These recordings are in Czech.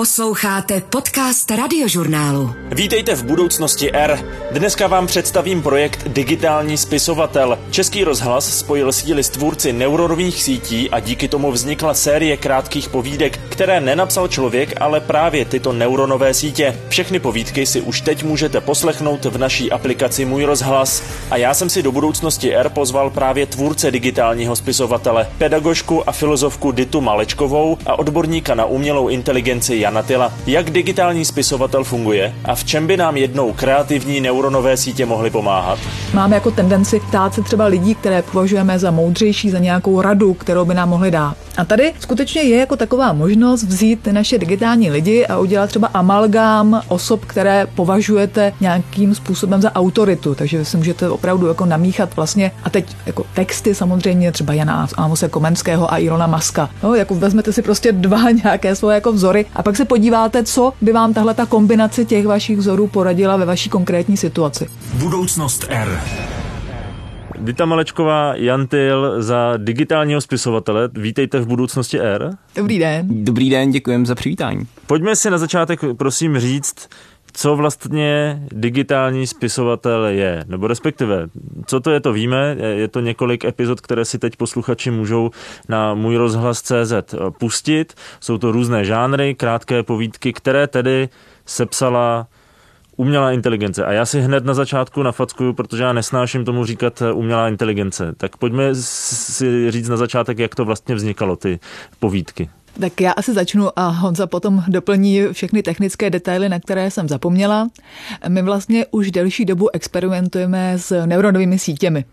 Posloucháte podcast radiožurnálu. Vítejte v budoucnosti R. Dneska vám představím projekt Digitální spisovatel. Český rozhlas spojil síly s tvůrci neuronových sítí a díky tomu vznikla série krátkých povídek, které nenapsal člověk, ale právě tyto neuronové sítě. Všechny povídky si už teď můžete poslechnout v naší aplikaci Můj rozhlas. A já jsem si do budoucnosti R pozval právě tvůrce digitálního spisovatele, pedagožku a filozofku Ditu Malečkovou a odborníka na umělou inteligenci Jana Tyla. Jak digitální spisovatel funguje a v čem by nám jednou kreativní neuronové sítě mohly pomáhat? Máme jako tendenci ptát se třeba lidí, které považujeme za moudřejší, za nějakou radu, kterou by nám mohli dát. A tady skutečně je jako taková možnost vzít naše digitální lidi a udělat třeba amalgám osob, které považujete nějakým způsobem za autoritu. Takže si můžete opravdu jako namíchat vlastně, a teď jako texty samozřejmě třeba Jana Amose Komenského a Ilona Maska. No, jako vezmete si prostě dva nějaké svoje jako vzory a pak se podíváte, co by vám tahle ta kombinace těch vašich vzorů poradila ve vaší konkrétní situaci. Budoucnost R. Dita Malečková, Jantil za digitálního spisovatele. Vítejte v budoucnosti R. Dobrý den. Dobrý den, děkujeme za přivítání. Pojďme si na začátek prosím říct, co vlastně digitální spisovatel je, nebo respektive, co to je, to víme, je to několik epizod, které si teď posluchači můžou na můj rozhlas CZ pustit, jsou to různé žánry, krátké povídky, které tedy sepsala umělá inteligence. A já si hned na začátku nafackuju, protože já nesnáším tomu říkat umělá inteligence. Tak pojďme si říct na začátek, jak to vlastně vznikalo, ty povídky. Tak já asi začnu a Honza potom doplní všechny technické detaily, na které jsem zapomněla. My vlastně už delší dobu experimentujeme s neuronovými sítěmi.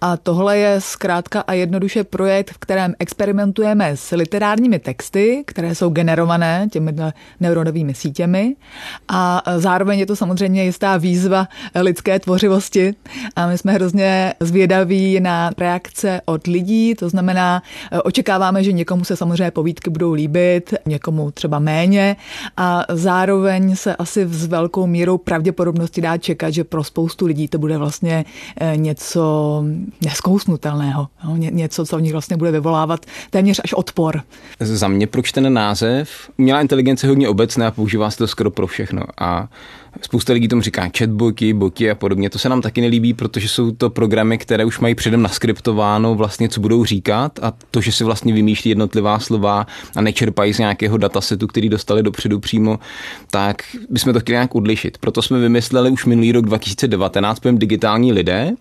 A tohle je zkrátka a jednoduše projekt, v kterém experimentujeme s literárními texty, které jsou generované těmi neuronovými sítěmi. A zároveň je to samozřejmě jistá výzva lidské tvořivosti. A my jsme hrozně zvědaví na reakce od lidí, to znamená, očekáváme, že někomu se samozřejmě povídky budou líbit, někomu třeba méně a zároveň se asi s velkou mírou pravděpodobnosti dá čekat, že pro spoustu lidí to bude vlastně eh, něco neskousnutelného, no, něco, co v nich vlastně bude vyvolávat téměř až odpor. Za mě proč ten název? Umělá inteligence je hodně obecné a používá se to skoro pro všechno a Spousta lidí tomu říká chatboty, boty a podobně. To se nám taky nelíbí, protože jsou to programy, které už mají předem naskriptováno vlastně, co budou říkat a to, že si vlastně vymýšlí jednotlivá slova a nečerpají z nějakého datasetu, který dostali dopředu přímo, tak bychom to chtěli nějak odlišit. Proto jsme vymysleli už minulý rok 2019 pojem digitální lidé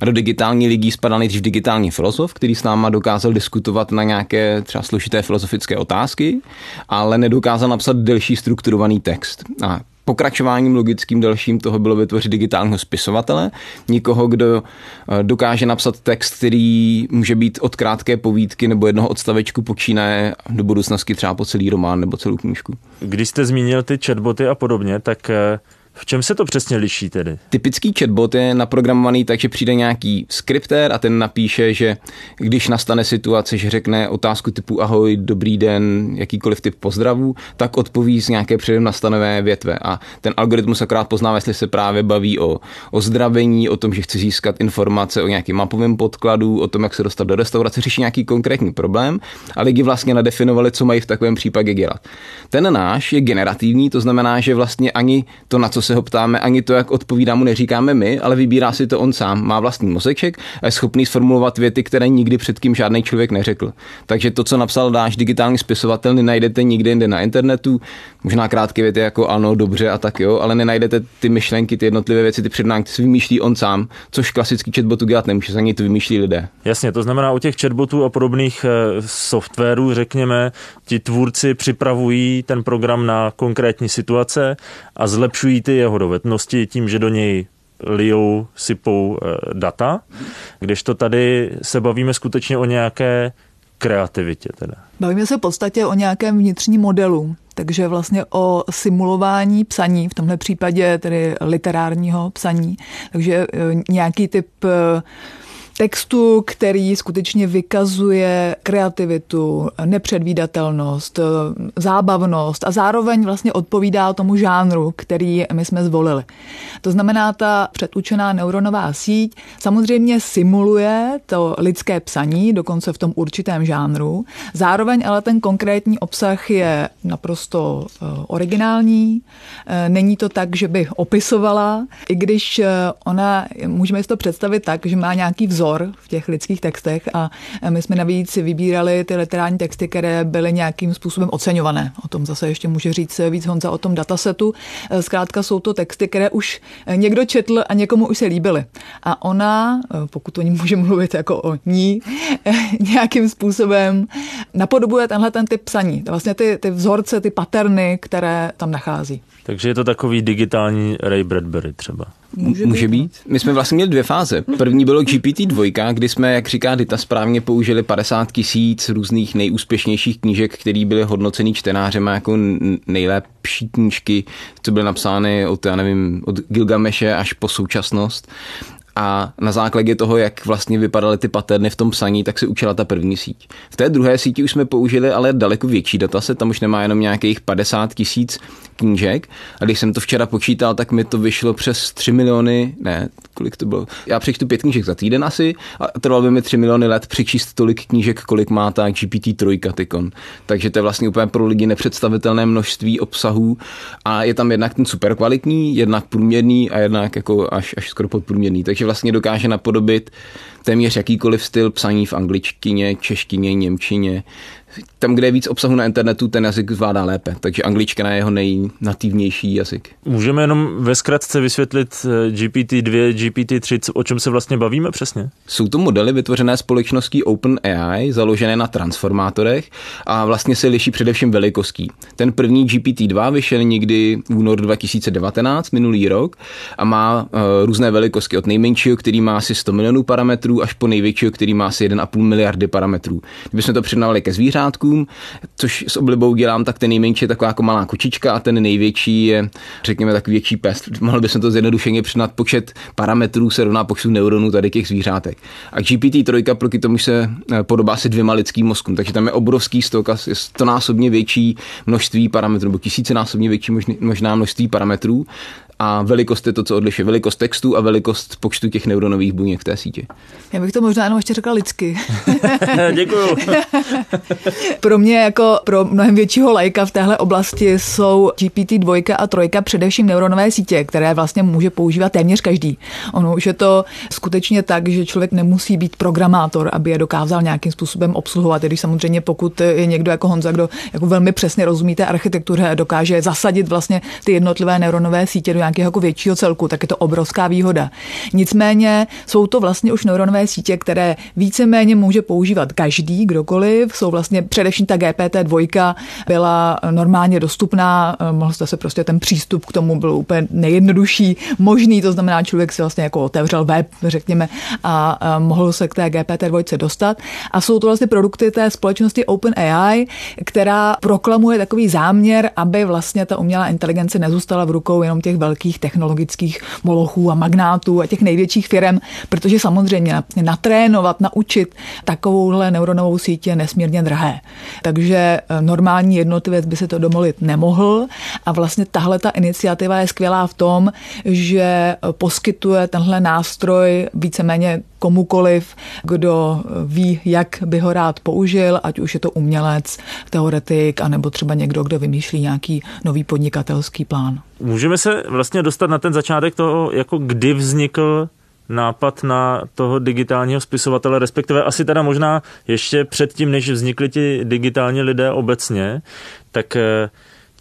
a do digitální lidí spadal nejdřív digitální filozof, který s náma dokázal diskutovat na nějaké třeba složité filozofické otázky, ale nedokázal napsat delší strukturovaný text. A pokračováním logickým dalším toho bylo vytvořit digitálního spisovatele, nikoho, kdo eh, dokáže napsat text, který může být od krátké povídky nebo jednoho odstavečku počínaje do budoucnosti třeba po celý román nebo celou knížku. Když jste zmínil ty chatboty a podobně, tak eh, v čem se to přesně liší tedy? Typický chatbot je naprogramovaný tak, že přijde nějaký skriptér a ten napíše, že když nastane situace, že řekne otázku typu ahoj, dobrý den, jakýkoliv typ pozdravu, tak odpoví z nějaké předem nastavené větve. A ten algoritmus akorát pozná, jestli se právě baví o ozdravení, o tom, že chce získat informace o nějakém mapovém podkladu, o tom, jak se dostat do restaurace, řeší nějaký konkrétní problém a lidi vlastně nadefinovali, co mají v takovém případě dělat. Ten náš je generativní, to znamená, že vlastně ani to, na co se ho ptáme, ani to, jak odpovídá mu, neříkáme my, ale vybírá si to on sám. Má vlastní mozeček a je schopný sformulovat věty, které nikdy předtím žádný člověk neřekl. Takže to, co napsal náš digitální spisovatel, nenajdete nikde jinde na internetu. Možná krátké věty jako ano, dobře a tak jo, ale nenajdete ty myšlenky, ty jednotlivé věci, ty přednášky, si vymýšlí on sám, což klasický chatbotu dělat nemůže, za něj to vymýšlí lidé. Jasně, to znamená u těch chatbotů a podobných eh, softwarů, řekněme, ti tvůrci připravují ten program na konkrétní situace a zlepšují ty jeho dovednosti tím, že do něj lijou, sypou eh, data, když to tady se bavíme skutečně o nějaké kreativitě. Teda. Bavíme se v podstatě o nějakém vnitřním modelu, takže vlastně o simulování psaní, v tomhle případě tedy literárního psaní, takže eh, nějaký typ eh, textu, který skutečně vykazuje kreativitu, nepředvídatelnost, zábavnost a zároveň vlastně odpovídá tomu žánru, který my jsme zvolili. To znamená, ta předučená neuronová síť samozřejmě simuluje to lidské psaní, dokonce v tom určitém žánru. Zároveň ale ten konkrétní obsah je naprosto eh, originální. Eh, není to tak, že by opisovala, i když eh, ona, můžeme si to představit tak, že má nějaký vzor v těch lidských textech a my jsme navíc vybírali ty literární texty, které byly nějakým způsobem oceňované. O tom zase ještě může říct víc Honza o tom datasetu. Zkrátka jsou to texty, které už někdo četl a někomu už se líbily. A ona, pokud o ní může mluvit jako o ní, nějakým způsobem napodobuje tenhle ten typ psaní. Vlastně ty, ty vzorce, ty paterny, které tam nachází. Takže je to takový digitální Ray Bradbury třeba. Může, Může být. být. My jsme vlastně měli dvě fáze. První bylo GPT-2, kdy jsme, jak říká Dita správně, použili 50 tisíc různých nejúspěšnějších knížek, které byly hodnoceny čtenářem jako nejlepší knížky, co byly napsány od, já nevím, od Gilgameše až po současnost a na základě toho, jak vlastně vypadaly ty paterny v tom psaní, tak se učila ta první síť. V té druhé síti už jsme použili ale daleko větší dataset, tam už nemá jenom nějakých 50 tisíc knížek a když jsem to včera počítal, tak mi to vyšlo přes 3 miliony, ne, kolik to bylo, já přečtu pět knížek za týden asi a trvalo by mi 3 miliony let přečíst tolik knížek, kolik má ta GPT-3 tykon. Takže to je vlastně úplně pro lidi nepředstavitelné množství obsahů a je tam jednak ten super kvalitní, jednak průměrný a jednak jako až, až skoro podprůměrný. Takže vlastně dokáže napodobit téměř jakýkoliv styl psaní v angličtině, češtině, němčině, tam, kde je víc obsahu na internetu, ten jazyk zvládá lépe. Takže angličtina je jeho nejnativnější jazyk. Můžeme jenom ve zkratce vysvětlit eh, GPT-2, GPT-3, o čem se vlastně bavíme přesně? Jsou to modely vytvořené společností OpenAI, založené na transformátorech a vlastně se liší především velikostí. Ten první GPT-2 vyšel někdy v únoru 2019, minulý rok, a má uh, různé velikosti od nejmenšího, který má asi 100 milionů parametrů, až po největšího, který má asi 1,5 miliardy parametrů. Kdybychom to přirovnali ke zvířátům, zvířátkům, což s oblibou dělám, tak ten nejmenší je taková jako malá kočička a ten největší je, řekněme, takový větší pes. Mohl bychom to zjednodušeně přinat počet parametrů se rovná počtu neuronů tady těch zvířátek. A GPT-3 proti tomu se eh, podobá asi dvěma lidským mozkům, takže tam je obrovský stok, je stonásobně větší množství parametrů, nebo tisícenásobně větší možná množství parametrů a velikost je to, co odlišuje. Velikost textu a velikost počtu těch neuronových buněk v té síti. Já bych to možná jenom ještě řekla lidsky. Děkuju. pro mě jako pro mnohem většího lajka v téhle oblasti jsou GPT-2 a 3 především neuronové sítě, které vlastně může používat téměř každý. Ono už je to skutečně tak, že člověk nemusí být programátor, aby je dokázal nějakým způsobem obsluhovat. Když samozřejmě pokud je někdo jako Honza, kdo jako velmi přesně rozumí té architektuře, dokáže zasadit vlastně ty jednotlivé neuronové sítě do nějakého jako většího celku, tak je to obrovská výhoda. Nicméně jsou to vlastně už neuronové sítě, které víceméně může používat každý, kdokoliv. Jsou vlastně především ta GPT-2 byla normálně dostupná, mohl jste se prostě ten přístup k tomu byl úplně nejjednodušší možný, to znamená, člověk si vlastně jako otevřel web, řekněme, a mohl se k té GPT-2 dostat. A jsou to vlastně produkty té společnosti OpenAI, která proklamuje takový záměr, aby vlastně ta umělá inteligence nezůstala v rukou jenom těch velkých velkých technologických molochů a magnátů a těch největších firm, protože samozřejmě natrénovat, naučit takovouhle neuronovou síť je nesmírně drahé. Takže eh, normální jednotlivec by se to domolit nemohl a vlastně tahle ta iniciativa je skvělá v tom, že poskytuje tenhle nástroj víceméně komukoliv, kdo ví, jak by ho rád použil, ať už je to umělec, teoretik, anebo třeba někdo, kdo vymýšlí nějaký nový podnikatelský plán. Můžeme se vlastně dostat na ten začátek toho, jako kdy vznikl nápad na toho digitálního spisovatele, respektive asi teda možná ještě předtím, než vznikli ti digitální lidé obecně, tak eh,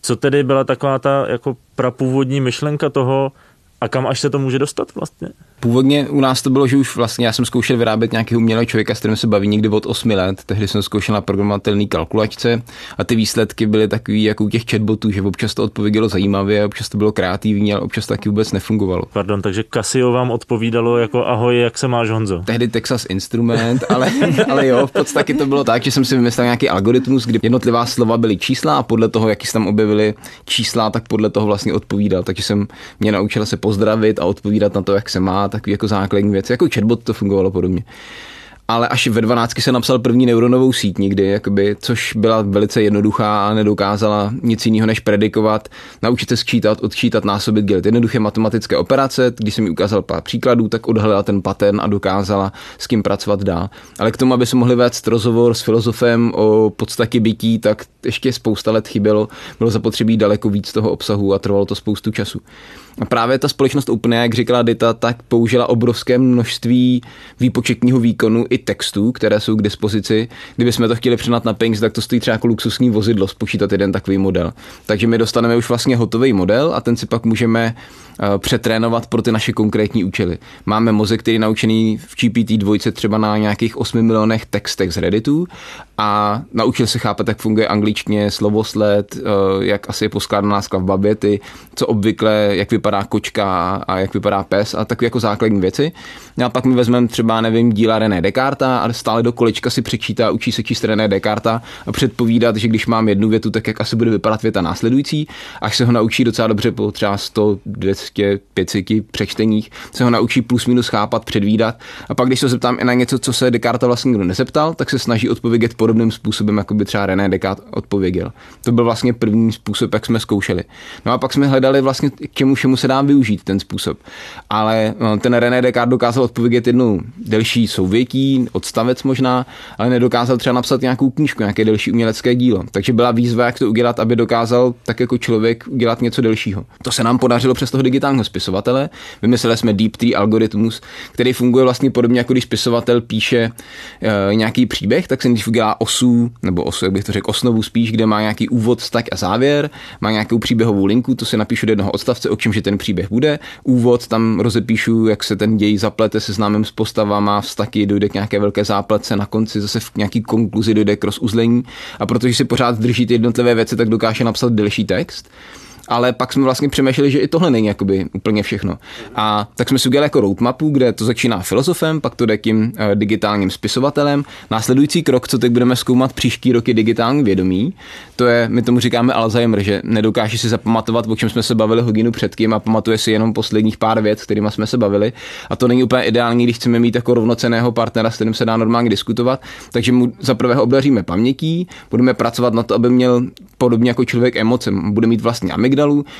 co tedy byla taková ta jako prapůvodní myšlenka toho, a kam až se to může dostat vlastně? Původně u nás to bylo, že už vlastně já jsem zkoušel vyrábět nějaký umělý člověka, s kterým se baví někdy od 8 let. Tehdy jsem zkoušel na programovatelný kalkulačce a ty výsledky byly takový jako u těch chatbotů, že občas to odpovědělo zajímavě, občas to bylo kreativní, ale občas taky vůbec nefungovalo. Pardon, takže Casio vám odpovídalo jako ahoj, jak se máš Honzo? Tehdy Texas Instrument, ale, ale jo, v podstatě to bylo tak, že jsem si vymyslel nějaký algoritmus, kdy jednotlivá slova byly čísla a podle toho, jaký se tam objevily čísla, tak podle toho vlastně odpovídal. Takže jsem mě naučil se pozdravit a odpovídat na to, jak se má a takový jako základní věci. Jako chatbot to fungovalo podobně ale až ve 12 se napsal první neuronovou síť nikdy, jakoby, což byla velice jednoduchá a nedokázala nic jiného než predikovat, naučit se sčítat, odčítat, násobit, dělat jednoduché matematické operace. Když jsem mi ukázal pár příkladů, tak odhalila ten pattern a dokázala s kým pracovat dál. Ale k tomu, aby se mohli vést rozhovor s filozofem o podstatě bytí, tak ještě spousta let chybělo. Bylo zapotřebí daleko víc toho obsahu a trvalo to spoustu času. A právě ta společnost úplně, jak říkala Dita, tak použila obrovské množství výpočetního výkonu i textů, které jsou k dispozici. Kdybychom to chtěli přenat na Pinks, tak to stojí třeba jako luxusní vozidlo spočítat jeden takový model. Takže my dostaneme už vlastně hotový model a ten si pak můžeme přetrénovat pro ty naše konkrétní účely. Máme mozek, který je naučený v GPT-2 třeba na nějakých 8 milionech textech z Redditu a naučil se chápat, jak funguje angličtině slovosled, eh, jak asi je poskládaná skladba věty, co obvykle, jak vypadá kočka a jak vypadá pes a takové jako základní věci. A pak my vezmeme třeba, nevím, díla René Descartes a stále do kolečka si přečítá, učí se číst René Descartes a předpovídat, že když mám jednu větu, tak jak asi bude vypadat věta následující, až se ho naučí docela dobře po třeba 100, 200, 500 přečteních, se ho naučí plus minus chápat, předvídat. A pak, když se zeptám i na něco, co se Descartes vlastně nikdo nezeptal, tak se snaží odpovědět podobným způsobem, jako by třeba René Descartes odpověděl. To byl vlastně první způsob, jak jsme zkoušeli. No a pak jsme hledali vlastně, k čemu všemu se dá využít ten způsob. Ale no, ten René Descartes dokázal odpovědět jednu delší souvětí, odstavec možná, ale nedokázal třeba napsat nějakou knížku, nějaké delší umělecké dílo. Takže byla výzva, jak to udělat, aby dokázal tak jako člověk udělat něco delšího. To se nám podařilo přes toho digitálního spisovatele. Vymysleli jsme Deep Tree algoritmus, který funguje vlastně podobně jako když spisovatel píše e, nějaký příběh, tak se nejdřív udělá osu, nebo osu, jak bych to řekl, osnovu spíš, kde má nějaký úvod, tak a závěr, má nějakou příběhovou linku, to si napíšu do jednoho odstavce, o čem že ten příběh bude. Úvod tam rozepíšu, jak se ten děj zaplete se známým s postavama, vztaky, dojde k nějaké velké zápletce, na konci zase v nějaký konkluzi dojde k rozuzlení. A protože si pořád drží ty jednotlivé věci, tak dokáže napsat delší text ale pak jsme vlastně přemýšleli, že i tohle není jakoby úplně všechno. A tak jsme si udělali jako roadmapu, kde to začíná filozofem, pak to jde tím eh, digitálním spisovatelem. Následující krok, co teď budeme zkoumat příští roky digitální vědomí, to je, my tomu říkáme Alzheimer, že nedokáže si zapamatovat, o čem jsme se bavili hodinu předtím a pamatuje si jenom posledních pár věc, kterými jsme se bavili. A to není úplně ideální, když chceme mít jako rovnoceného partnera, s kterým se dá normálně diskutovat. Takže mu za prvého obdaříme pamětí, budeme pracovat na to, aby měl podobně jako člověk emoce, bude mít vlastně amygdalu,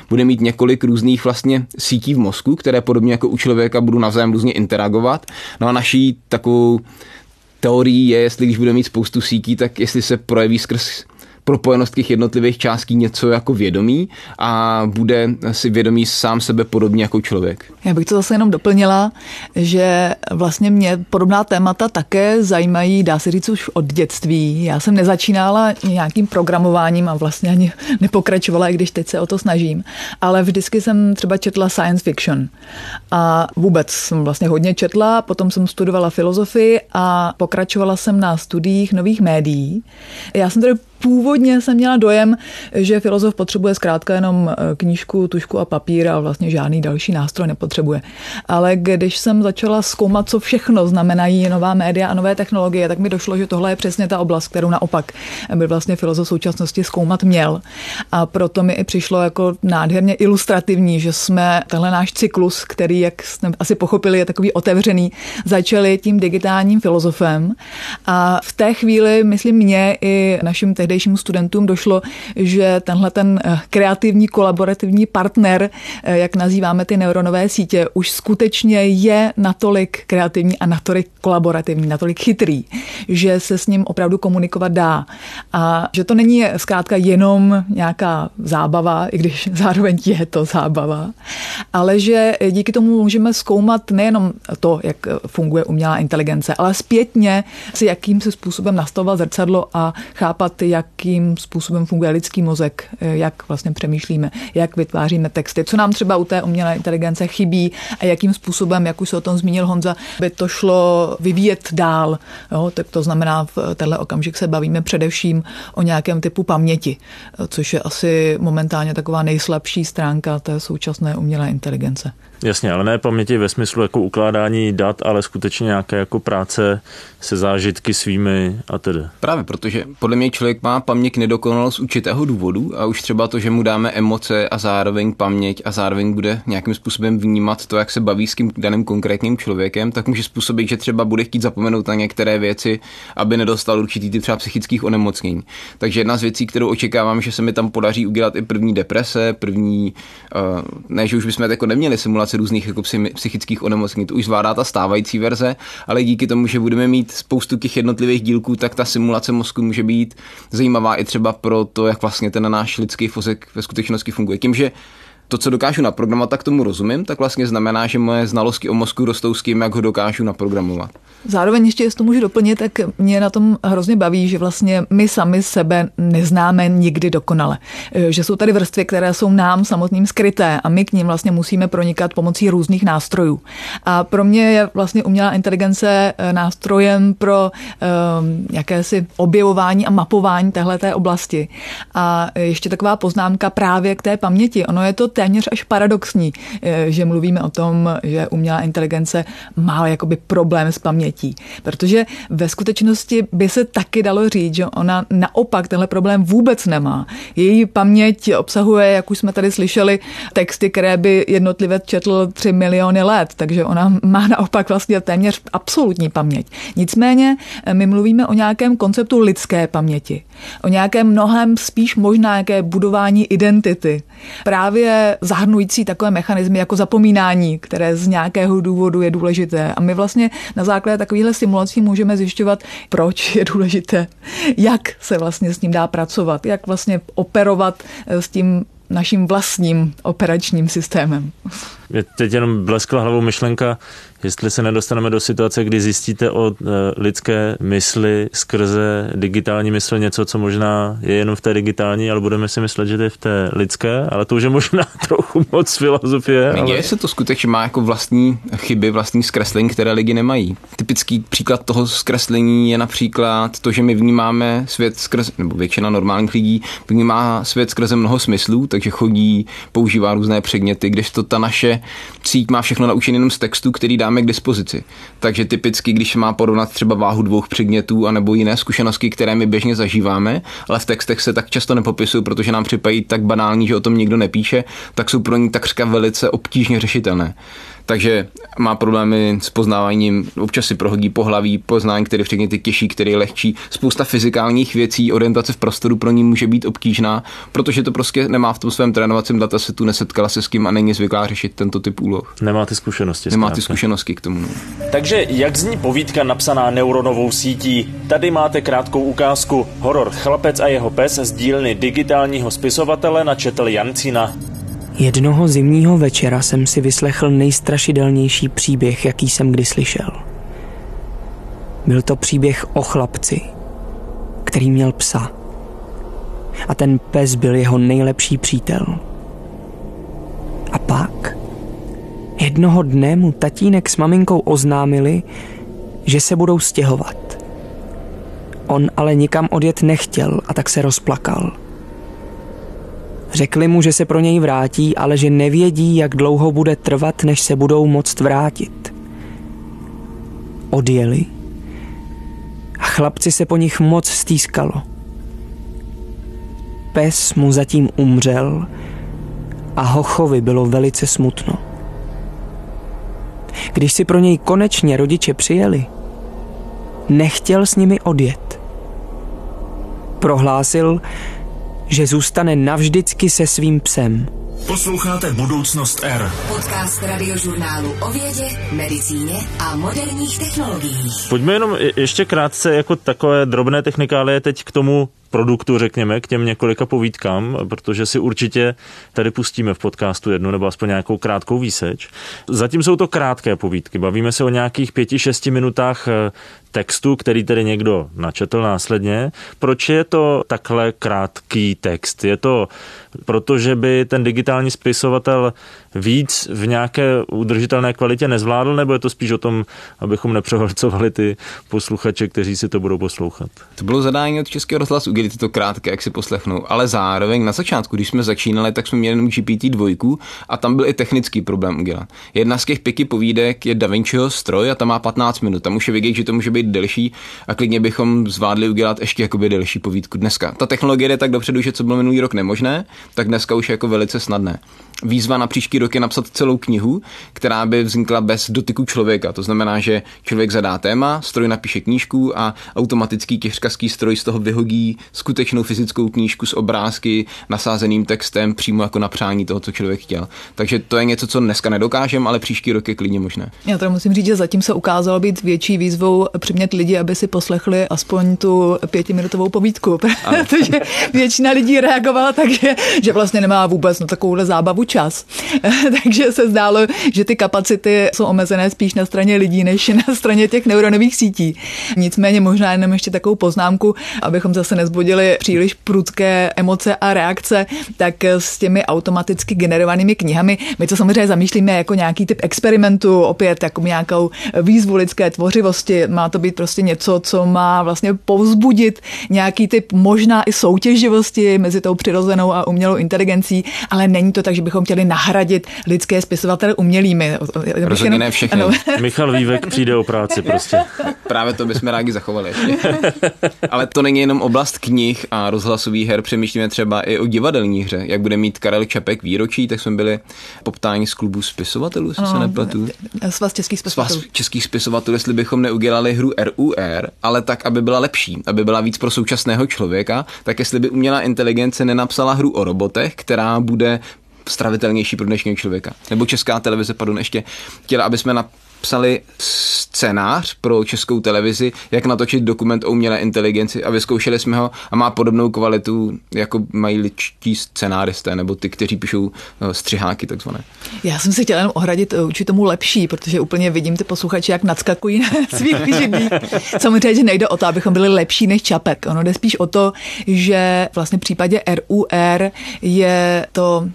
bude mít několik různých vlastně sítí v mozku, které podobně jako u člověka budou navzájem různě interagovat. No a naší takovou teorií je, jestli když bude mít spoustu sítí, tak jestli se projeví skrz propojenost těch jednotlivých částí něco jako vědomí a bude si vědomí sám sebe podobně jako člověk. Já bych to zase jenom doplnila, že vlastně mě podobná témata také zajímají, dá se říct už od dětství. Já jsem nezačínala nějakým programováním a vlastně ani nepokračovala, i když teď se o to snažím, ale vždycky jsem třeba četla science fiction a vůbec jsem vlastně hodně četla, potom jsem studovala filozofii a pokračovala jsem na studiích nových médií. Já jsem tedy původně jsem měla dojem, že filozof potřebuje zkrátka jenom eh, knížku, tušku a papír a vlastně žádný další nástroj nepotřebuje. Ale když jsem začala zkoumat, co všechno znamenají nová média a nové technologie, tak mi došlo, že tohle je přesně ta oblast, kterou naopak by vlastně filozof současnosti zkoumat měl. A proto mi i přišlo jako nádherně ilustrativní, že jsme tenhle náš cyklus, který, jak jsme asi pochopili, je takový otevřený, začali tím digitálním filozofem. A v té chvíli, myslím, mě i našim tehdejším studentům došlo, že tenhle ten eh, kreativní kolaborativní partner, eh, jak nazýváme ty neuronové sítě, už skutečně je natolik kreativní a natolik kolaborativní, natolik chytrý, že se s ním opravdu komunikovat dá. A že to není zkrátka jenom nějaká zábava, i když zároveň je to zábava, ale že díky tomu můžeme zkoumat nejenom to, jak funguje umělá inteligence, ale zpětně si jakým se způsobem nastavovat zrcadlo a chápat, jakým způsobem funguje lidský mozek, jak vlastně přemýšlíme, jak vytváříme texty, co nám třeba u té umělé inteligence chybí a jakým způsobem, jak už se o tom zmínil Honza, by to šlo vyvíjet dál. Jo, tak to znamená, v tenhle okamžik se bavíme především o nějakém typu paměti, což je asi momentálně taková nejslabší stránka té současné umělé inteligence. Jasně, ale ne paměti ve smyslu jako ukládání dat, ale skutečně nějaké jako práce se zážitky svými a tedy. Právě, protože podle mě člověk má paměť nedokonalost z určitého důvodu a už třeba to, že mu dáme emoce a zároveň paměť a zároveň bude nějakým způsobem vnímat to, jak se baví s tím daným konkrétním člověkem, tak může způsobit, že třeba bude chtít zapomenout na některé věci, aby nedostal určitý typ třeba psychických onemocnění. Takže jedna z věcí, kterou očekávám, že se mi tam podaří udělat i první deprese, první, uh, ne, že už bychom jako neměli simulace různých jako psychických onemocnění, to už zvládá ta stávající verze, ale díky tomu, že budeme mít spoustu těch jednotlivých dílků, tak ta simulace mozku může být zajímavá i třeba pro to, jak vlastně ten náš lidský fozek ve skutečnosti funguje. Tím, že to, co dokážu naprogramovat, tak tomu rozumím, tak vlastně znamená, že moje znalosti o mozku rostou s tím, jak ho dokážu naprogramovat. Zároveň ještě, jestli to můžu doplnit, tak mě na tom hrozně baví, že vlastně my sami sebe neznáme nikdy dokonale. E, že jsou tady vrstvy, které jsou nám samotným skryté a my k ním vlastně musíme pronikat pomocí různých nástrojů. A pro mě je vlastně umělá inteligence e, nástrojem pro um, jakési objevování a mapování téhleté oblasti. A ještě taková poznámka právě k té paměti. Ono je to téměř až paradoxní, eh, že mluvíme o tom, že umělá inteligence má jakoby problém s pamětí. Protože ve skutečnosti by se taky dalo říct, že ona naopak tenhle problém vůbec nemá. Její paměť obsahuje, jak už jsme tady slyšeli, texty, které by jednotlivě četl 3 miliony let, takže ona má naopak vlastně téměř absolutní paměť. Nicméně eh, my mluvíme o nějakém konceptu lidské paměti, o nějakém mnohem spíš možná nějaké budování identity. Právě zahrnující takové mechanismy jako zapomínání, které z nějakého důvodu je důležité. A my vlastně na základě takovýchhle simulací můžeme zjišťovat, proč je důležité, jak se vlastně s ním dá pracovat, jak vlastně operovat s tím naším vlastním operačním systémem. Mě teď jenom bleskla hlavou myšlenka, jestli se nedostaneme do situace, kdy zjistíte o e, lidské mysli skrze digitální mysl něco, co možná je jenom v té digitální, ale budeme si myslet, že to je v té lidské, ale to už je možná trochu moc filozofie. Ale... Děje se to skutečně má jako vlastní chyby, vlastní zkreslení, které lidi nemají. Typický příklad toho zkreslení je například to, že my vnímáme svět skrze, nebo většina normálních lidí vnímá svět skrze mnoho smyslů, takže chodí, používá různé předměty, kdežto ta naše síť má všechno naučené jenom z textu, který dáme k dispozici. Takže typicky, když má porovnat třeba váhu dvou předmětů anebo jiné zkušenosti, které my běžně zažíváme, ale v textech se tak často nepopisují, protože nám připadají tak banální, že o tom nikdo nepíše, tak jsou pro ní takřka velice obtížně řešitelné takže má problémy s poznáváním, občas si prohodí pohlaví, poznání, který všechny ty těžší, který je lehčí. Spousta fyzikálních věcí, orientace v prostoru pro ní může být obtížná, protože to prostě nemá v tom svém trénovacím datasetu, nesetkala se s kým a není zvyklá řešit tento typ úloh. Nemá ty zkušenosti. Nemá ty zkušenosti k tomu. No. Takže jak zní povídka napsaná neuronovou sítí? Tady máte krátkou ukázku. Horor Chlapec a jeho pes z dílny digitálního spisovatele načetl Jancina. Jednoho zimního večera jsem si vyslechl nejstrašidelnější příběh, jaký jsem kdy slyšel. Byl to příběh o chlapci, který měl psa. A ten pes byl jeho nejlepší přítel. A pak jednoho dne mu tatínek s maminkou oznámili, že se budou stěhovat. On ale nikam odjet nechtěl a tak se rozplakal – Řekli mu, že se pro něj vrátí, ale že nevědí, jak dlouho bude trvat, než se budou moct vrátit. Odjeli a chlapci se po nich moc stýskalo. Pes mu zatím umřel a Hochovi bylo velice smutno. Když si pro něj konečně rodiče přijeli, nechtěl s nimi odjet. Prohlásil, že zůstane navždycky se svým psem. Posloucháte Budoucnost R. Podcast radiožurnálu o vědě, medicíně a moderních technologiích. Pojďme jenom ještě krátce jako takové drobné technikálie teď k tomu produktu, řekněme, k těm několika povídkám, protože si určitě tady pustíme v podcastu jednu nebo aspoň nějakou krátkou výseč. Zatím jsou to krátké povídky. Bavíme se o nějakých pěti, šesti minutách eh, textu, který tedy někdo načetl následně. Proč je to takhle krátký text? Je to proto, že by ten digitální spisovatel víc v nějaké udržitelné kvalitě nezvládl, nebo je to spíš o tom, abychom nepřehlcovali ty posluchače, kteří si to budou poslouchat? To bylo zadání od Českého rozhlasu agility to krátké, jak si poslechnou, ale zároveň na začátku, když jsme začínali, tak jsme měli jenom GPT-2 a tam byl i technický problém udělat. Jedna z těch piky povídek je Da Vinciho stroj a tam má 15 minut. Tam už je vidět, že to může být delší a klidně bychom zvládli udělat ještě jakoby delší povídku dneska. Ta technologie je tak dopředu, že co bylo minulý rok nemožné, tak dneska už je jako velice snadné. Výzva na příští rok je napsat celou knihu, která by vznikla bez dotyku člověka. To znamená, že člověk zadá téma, stroj napíše knížku a automatický těžkařský stroj z toho vyhodí skutečnou fyzickou knížku s obrázky, nasázeným textem přímo jako na přání toho, co člověk chtěl. Takže to je něco, co dneska nedokážeme, ale příští rok je klidně možné. Já to musím říct, že zatím se ukázalo být větší výzvou přimět lidi, aby si poslechli aspoň tu pětiminutovou povídku, protože většina lidí reagovala tak, že, že vlastně nemá vůbec na takovouhle zábavu čas. Takže se zdálo, že ty kapacity jsou omezené spíš na straně lidí, než na straně těch neuronových sítí. Nicméně možná jenom ještě takovou poznámku, abychom zase nezbudili příliš prudké emoce a reakce, tak s těmi automaticky generovanými knihami, my to samozřejmě zamýšlíme jako nějaký typ experimentu, opět jako nějakou výzvu lidské tvořivosti. Má to být prostě něco, co má vlastně povzbudit nějaký typ možná i soutěživosti mezi tou přirozenou a umělou inteligencí, ale není to tak, že bychom chtěli nahradit lidské spisovatele umělými. Rozhodně ne všechny. Ano. Michal Vývek přijde o práci prostě. Právě to bychom rádi zachovali. Ale to není jenom oblast knih a rozhlasových her, přemýšlíme třeba i o divadelní hře. Jak bude mít Karel Čapek výročí, tak jsme byli poptáni z klubu spisovatelů, jestli se nepletu. Svaz českých spisovatelů. Svaz českých spisovatelů, jestli bychom neudělali hru RUR, ale tak, aby byla lepší, aby byla víc pro současného člověka, tak jestli by umělá inteligence nenapsala hru o robotech, která bude stravitelnější pro dnešního člověka. Nebo česká televize, pardon, ještě chtěla, aby jsme na psali scénář pro českou televizi, jak natočit dokument o umělé inteligenci a vyzkoušeli jsme ho a má podobnou kvalitu, jako mají ličtí scénáristé nebo ty, kteří píšou eh, střiháky takzvané. Já jsem si chtěla jenom ohradit určitě tomu lepší, protože úplně vidím ty posluchače, jak nadskakují na svých židlích. Samozřejmě, že nejde o to, abychom byli lepší než Čapek. Ono jde spíš o to, že vlastně v případě RUR je to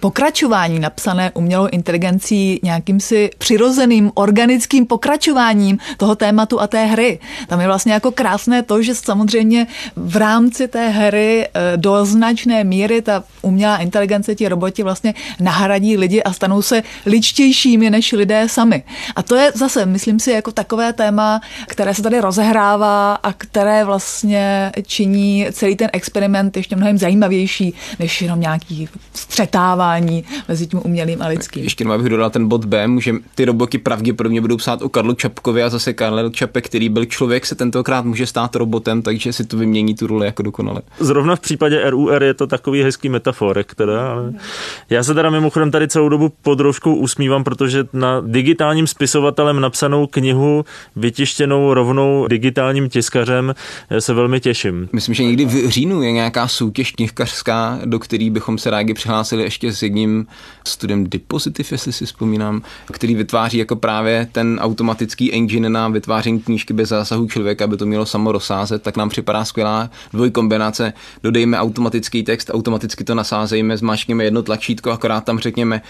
pokračování napsané umělou inteligencí nějakým si přirozeným organickým pokračováním toho tématu a té hry. Tam je vlastně jako krásné to, že samozřejmě v rámci té hry eh, do značné míry ta umělá inteligence, ti roboti vlastně nahradí lidi a stanou se ličtějšími než lidé sami. A to je zase, myslím si, jako takové téma, které se tady rozehrává a které vlastně činí celý ten experiment ještě mnohem zajímavější, než jenom nějaký střetávání rozlišování mezi tím umělým a lidským. Ještě jenom abych dodal ten bod B, že ty roboty pravděpodobně budou psát o Karlu Čapkovi a zase Karel Čapek, který byl člověk, se tentokrát může stát robotem, takže si to vymění tu roli jako dokonale. Zrovna v případě RUR je to takový hezký metaforek, teda, ale já se teda mimochodem tady celou dobu pod rouškou usmívám, protože na digitálním spisovatelem napsanou knihu vytištěnou rovnou digitálním tiskařem se velmi těším. Myslím, že někdy v říjnu je nějaká soutěž knihkařská, do které bychom se rádi přihlásili ještě s jedním studiem Dipositiv, jestli si vzpomínám, který vytváří jako právě ten automatický engine na vytváření knížky bez zásahu člověka, aby to mělo samo rozsázet, tak nám připadá skvělá dvojkombinace. Dodejme automatický text, automaticky to nasázejme, zmáčkněme jedno tlačítko, akorát tam řekněme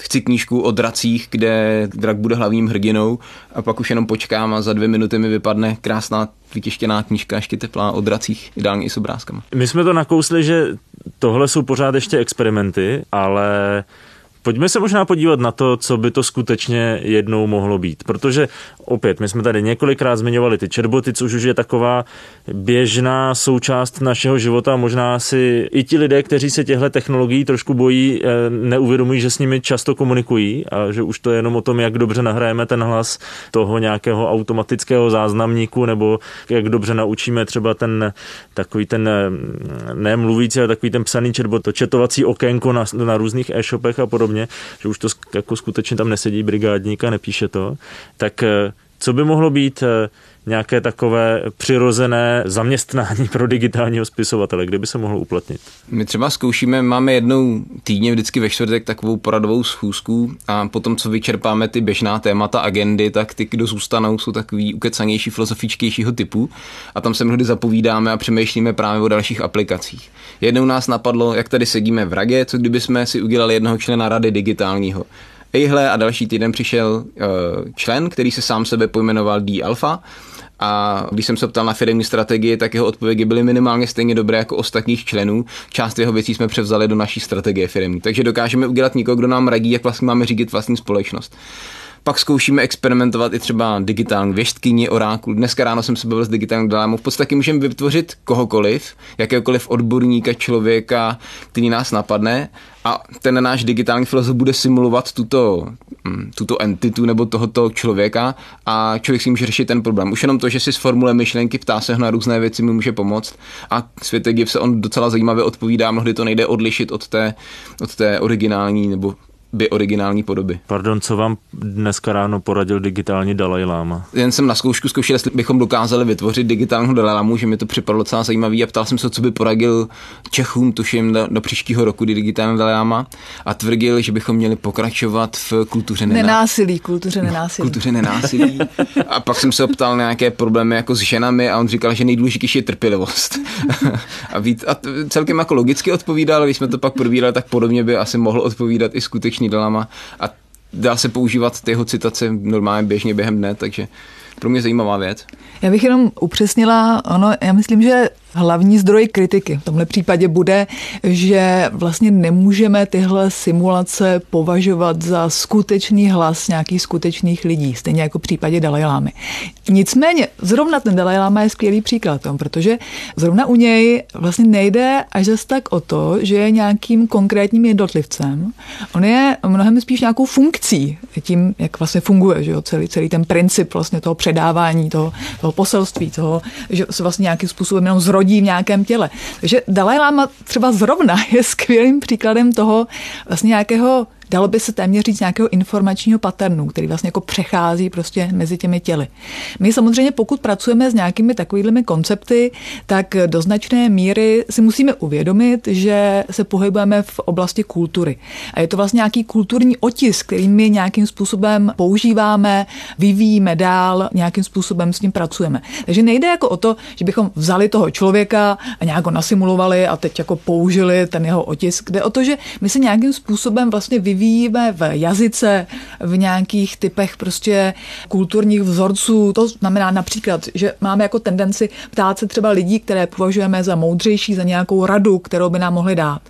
chci knížku o dracích, kde drak bude hlavním hrdinou a pak už jenom počkám a za dvě minuty mi vypadne krásná vytištěná knížka, ještě teplá o dracích, ideálně i s obrázkama. My jsme to nakousli, že tohle jsou pořád ještě experimenty, ale Pojďme se možná podívat na to, co by to skutečně jednou mohlo být, protože opět, my jsme tady několikrát zmiňovali ty chatboty, což už je taková běžná součást našeho života. Možná si i ti lidé, kteří se těchto technologií trošku bojí, eh, neuvědomují, že s nimi často komunikují a že už to je jenom o tom, jak dobře nahrajeme ten hlas toho nějakého automatického záznamníku nebo jak dobře naučíme třeba ten takový ten eh, ne mluvící, ale takový ten psaný chatbot, to četovací okénko na, na různých e-shopech a podobně, že už to jako skutečně tam nesedí brigádník a nepíše to, tak eh, co by mohlo být eh, nějaké takové přirozené zaměstnání pro digitálního spisovatele, kde by se mohlo uplatnit? My třeba zkoušíme, máme jednou týdně vždycky ve čtvrtek takovou poradovou schůzku a potom, co vyčerpáme ty běžná témata agendy, tak ty, kdo zůstanou, jsou takový ukecanější, filozofičtějšího typu a tam se mnohdy zapovídáme a přemýšlíme právě o dalších aplikacích. Jednou nás napadlo, jak tady sedíme v radě, co kdyby jsme si udělali jednoho člena rady digitálního. Ejhle a další týden přišel uh, člen, který se sám sebe pojmenoval D Alpha A když jsem se ptal na firmní strategii, tak jeho odpovědi byly minimálně stejně dobré jako ostatních členů. Část jeho věcí jsme převzali do naší strategie firmy. Takže dokážeme udělat někoho, kdo nám radí, jak vlastně máme řídit vlastní společnost. Pak zkoušíme experimentovat i třeba digitální věštkyni, orákul. Dneska ráno jsem se bavil s digitálním dalámou. V podstatě můžeme vytvořit kohokoliv, jakéhokoliv odborníka, člověka, který nás napadne a ten náš digitální filozof bude simulovat tuto, mm, tuto entitu nebo tohoto člověka a člověk si může řešit ten problém. Už jenom to, že si sformuluje myšlenky, ptá se na různé věci, mi může pomoct a světek se on docela zajímavě odpovídá, mnohdy to nejde odlišit od té, od té originální nebo by originální podoby. Pardon, co vám dneska ráno poradil digitální Dalai Lama? Jen jsem na zkoušku zkoušel, jestli bychom dokázali vytvořit digitálního Dalai Lamu, že mi to připadlo docela zajímavý a ptal jsem se, co by poradil Čechům, tuším, do, do příštího roku digitální Dalai Lama a tvrdil, že bychom měli pokračovat v kultuře nenásilí. Nenásilí, kultuře nenásilí. Kultuře nenásilí. a pak jsem se optal na nějaké problémy jako s ženami a on říkal, že nejdůležitější je trpělivost. a, víc, a celkem jako logicky odpovídal, když jsme to pak probírali, tak podobně by asi mohl odpovídat i skutečně dilema a dá se používat ty jeho citace normálně běžně během dne, takže pro mě zajímavá věc. Já bych jenom upřesnila, ono, já myslím, že hlavní zdroj kritiky v tomhle případě bude, že vlastně nemůžeme tyhle simulace považovat za skutečný hlas nějakých skutečných lidí, stejně jako v případě Dalajlámy. Nicméně, zrovna ten Dalajláma je skvělý příklad tom, protože zrovna u něj vlastně nejde až zase tak o to, že je nějakým konkrétním jednotlivcem. On je mnohem spíš nějakou funkcí, tím, jak vlastně funguje, že jo, celý, celý ten princip vlastně toho předávání, toho, toho poselství, toho, že se vlastně nějakým způsobem jenom zrodí rodí v nějakém těle. Takže Dalai Lama třeba zrovna je skvělým příkladem toho vlastně nějakého dalo by se téměř říct nějakého informačního paternu, který vlastně jako přechází prostě mezi těmi těly. My samozřejmě, pokud pracujeme s nějakými takovými koncepty, tak do značné míry si musíme uvědomit, že se pohybujeme v oblasti kultury. A je to vlastně nějaký kulturní otisk, který my nějakým způsobem používáme, vyvíjíme dál, nějakým způsobem s ním pracujeme. Takže nejde jako o to, že bychom vzali toho člověka a nějak ho nasimulovali a teď jako použili ten jeho otisk. Jde o to, že my se nějakým způsobem vlastně vyvíjíme vyvíjíme v jazyce, v nějakých typech prostě kulturních vzorců. To znamená například, že máme jako tendenci ptát se třeba lidí, které považujeme za moudřejší, za nějakou radu, kterou by nám mohli dát.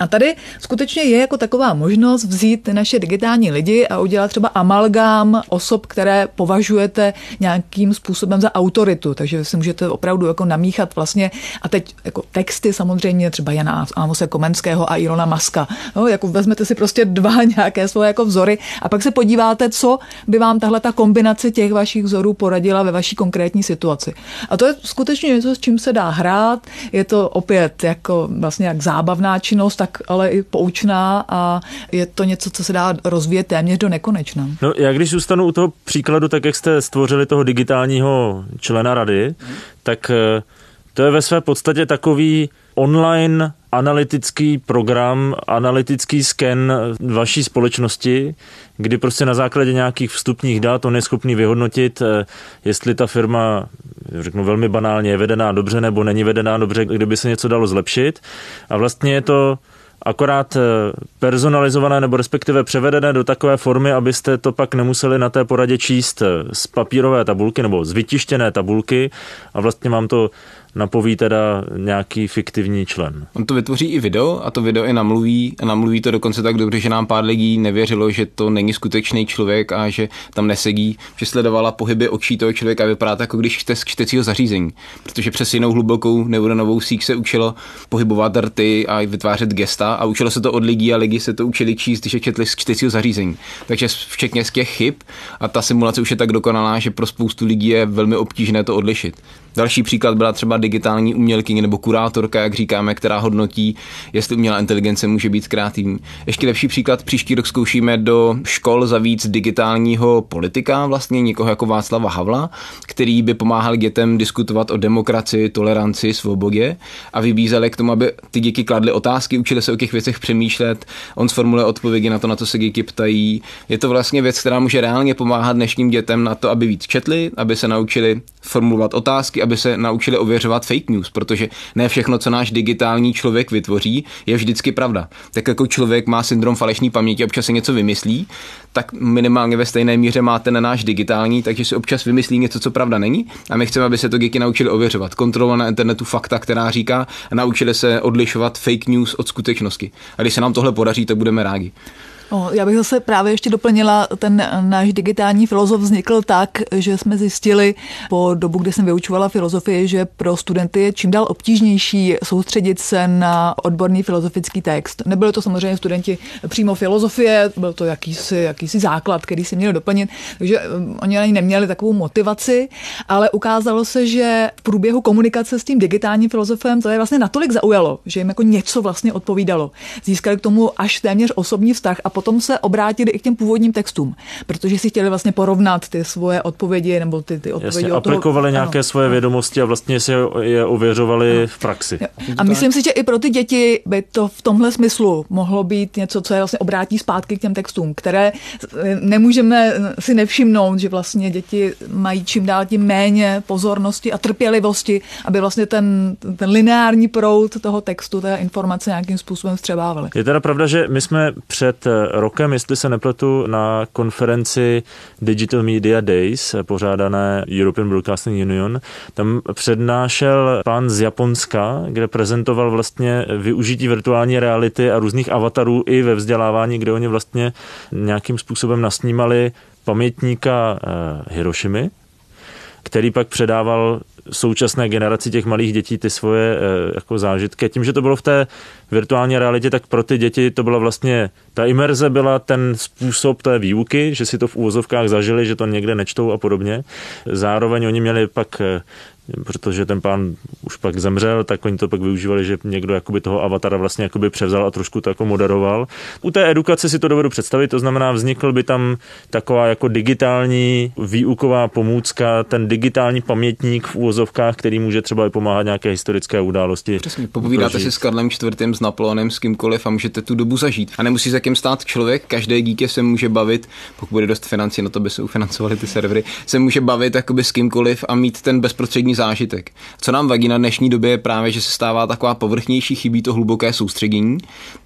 A tady skutečně je jako taková možnost vzít naše digitální lidi a udělat třeba amalgám osob, které považujete nějakým způsobem za autoritu. Takže si můžete opravdu jako namíchat vlastně a teď jako texty samozřejmě třeba Jana Amose Komenského a Ilona Maska. No, jako vezmete si prostě dva dva nějaké svoje jako vzory a pak se podíváte, co by vám tahle ta kombinace těch vašich vzorů poradila ve vaší konkrétní situaci. A to je skutečně něco, s čím se dá hrát. Je to opět jako vlastně jak zábavná činnost, tak ale i poučná a je to něco, co se dá rozvíjet téměř do nekonečna. No, já když zůstanu u toho příkladu, tak jak jste stvořili toho digitálního člena rady, tak eh, to je ve své podstatě takový online analytický program, analytický sken vaší společnosti, kdy prostě na základě nějakých vstupních dat on je schopný vyhodnotit, eh, jestli ta firma, řeknu velmi banálně, je vedená dobře nebo není vedená dobře, kdyby se něco dalo zlepšit. A vlastně je to akorát eh, personalizované nebo respektive převedené do takové formy, abyste to pak nemuseli na té poradě číst eh, z papírové tabulky nebo z vytištěné tabulky a vlastně vám to napoví teda nějaký fiktivní člen. On to vytvoří i video a to video i namluví a namluví to dokonce tak dobře, že nám pár lidí nevěřilo, že to není skutečný člověk a že tam nesedí, že sledovala pohyby očí toho člověka a vypadá to jako když čte z čtecího zařízení, protože přes jinou hlubokou neuronovou síť se učilo pohybovat rty a vytvářet gesta a učilo se to od lidí a lidi se to učili číst, když je četli z čtecího zařízení. Takže včetně z těch chyb a ta simulace už je tak dokonalá, že pro spoustu lidí je velmi obtížné to odlišit. Další příklad byla třeba digitální umělkyně nebo kurátorka, jak říkáme, která hodnotí, jestli umělá inteligence může být kreativní. Ještě lepší příklad, příští rok zkoušíme do škol za víc digitálního politika, vlastně někoho jako Václava Havla, který by pomáhal dětem diskutovat o demokracii, toleranci, svobodě a vybízeli k tomu, aby ty děti kladly otázky, učili se o těch věcech přemýšlet, on sformuluje odpovědi na to, na co se děti ptají. Je to vlastně věc, která může reálně pomáhat dnešním dětem na to, aby víc četli, aby se naučili formulovat otázky, aby se naučili ověřovat fake news, protože ne všechno, co náš digitální člověk vytvoří, je vždycky pravda. Tak jako člověk má syndrom falešní paměti, občas si něco vymyslí, tak minimálně ve stejné míře máte na náš digitální, takže si občas vymyslí něco, co pravda není. A my chceme, aby se to geeky naučili ověřovat. Kontrolovat na internetu fakta, která říká, a naučili se odlišovat fake news od skutečnosti. A když se nám tohle podaří, tak budeme rádi. O, já bych zase právě ještě doplnila, ten náš digitální filozof vznikl tak, že jsme zjistili po dobu, kdy jsem vyučovala filozofii, že pro studenty je čím dál obtížnější soustředit se na odborný filozofický text. Nebylo to samozřejmě studenti přímo filozofie, byl to jakýsi, jakýsi základ, který si měli doplnit, takže um, oni ani neměli takovou motivaci, ale ukázalo se, že v průběhu komunikace s tím digitálním filozofem to je vlastně natolik zaujalo, že jim jako něco vlastně odpovídalo. Získali k tomu až téměř osobní vztah a potom se obrátili i k těm původním textům, protože si chtěli vlastně porovnat ty svoje odpovědi nebo ty, ty odpovědi. Jasně, aplikovali toho, nějaké ano, svoje ano. vědomosti a vlastně si je ověřovali ano. v praxi. A myslím si, že i pro ty děti by to v tomhle smyslu mohlo být něco, co je vlastně obrátí zpátky k těm textům, které nemůžeme si nevšimnout, že vlastně děti mají čím dál tím méně pozornosti a trpělivosti, aby vlastně ten, ten lineární proud toho textu, té informace nějakým způsobem vstřebávali. Je teda pravda, že my jsme před rokem, jestli se nepletu, na konferenci Digital Media Days, pořádané European Broadcasting Union. Tam přednášel pán z Japonska, kde prezentoval vlastně využití virtuální reality a různých avatarů i ve vzdělávání, kde oni vlastně nějakým způsobem nasnímali pamětníka eh, Hirošimy, který pak předával současné generaci těch malých dětí ty svoje eh, jako zážitky. Tím, že to bylo v té virtuální realitě, tak pro ty děti to byla vlastně, ta imerze byla ten způsob té výuky, že si to v úvozovkách zažili, že to někde nečtou a podobně. Zároveň oni měli pak eh, protože ten pán už pak zemřel, tak oni to pak využívali, že někdo jakoby toho avatara vlastně jakoby převzal a trošku to jako moderoval. U té edukace si to dovedu představit, to znamená, vznikl by tam taková jako digitální výuková pomůcka, ten digitální pamětník v úvozovkách, který může třeba i pomáhat nějaké historické události. Přesně, popovídáte prožít. si s Karlem čtvrtým, s Napoleonem, s kýmkoliv a můžete tu dobu zažít. A nemusí se kým stát člověk, každé dítě se může bavit, pokud bude dost financí, na to by se ufinancovali ty servery, se může bavit jakoby s kýmkoliv a mít ten bezprostřední zážitek. Co nám vadí na dnešní době je právě, že se stává taková povrchnější, chybí to hluboké soustředění.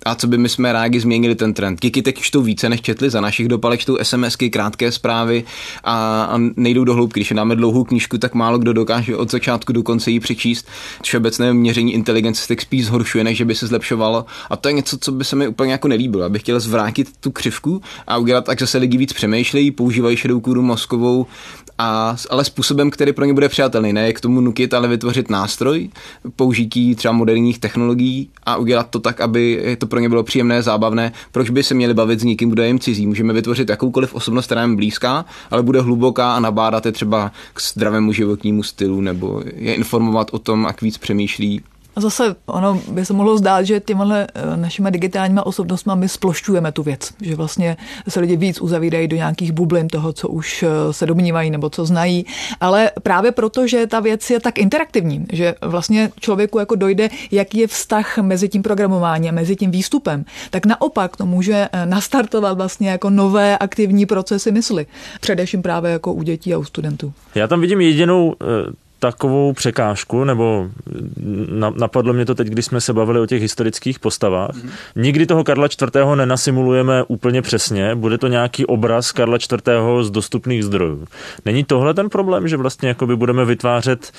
A co by my jsme rádi změnili ten trend. Kiky teď čtou více, než četli, za našich dopalek čtou SMSky, krátké zprávy a, a nejdou do hloubky. Když dáme dlouhou knížku, tak málo kdo dokáže od začátku do konce ji přečíst. Všeobecné měření inteligence se spíš zhoršuje, než by se zlepšovalo. A to je něco, co by se mi úplně jako nelíbilo. Abych chtěl zvrátit tu křivku a udělat tak, že se lidi víc přemýšlejí, používají šedou kůru mozkovou a, ale způsobem, který pro ně bude přijatelný. Ne k tomu nutit, ale vytvořit nástroj, použití třeba moderních technologií a udělat to tak, aby to pro ně bylo příjemné, zábavné. Proč by se měli bavit s někým, kdo je jim cizí? Můžeme vytvořit jakoukoliv osobnost, která jim blízká, ale bude hluboká a nabádat je třeba k zdravému životnímu stylu nebo je informovat o tom, jak víc přemýšlí a zase ono by se mohlo zdát, že těmhle eh, našimi digitálníma osobnostmi my splošťujeme tu věc, že vlastně se lidi víc uzavírají do nějakých bublin toho, co už eh, se domnívají nebo co znají, ale právě proto, že ta věc je tak interaktivní, že vlastně člověku jako dojde, jaký je vztah mezi tím programováním, mezi tím výstupem, tak naopak to může eh, nastartovat vlastně jako nové aktivní procesy mysli, především právě jako u dětí a u studentů. Já tam vidím jedinou takovou překážku, nebo napadlo mě to teď, když jsme se bavili o těch historických postavách. Mm-hmm. Nikdy toho Karla IV. nenasimulujeme úplně přesně, bude to nějaký obraz Karla IV. z dostupných zdrojů. Není tohle ten problém, že vlastně jakoby budeme vytvářet,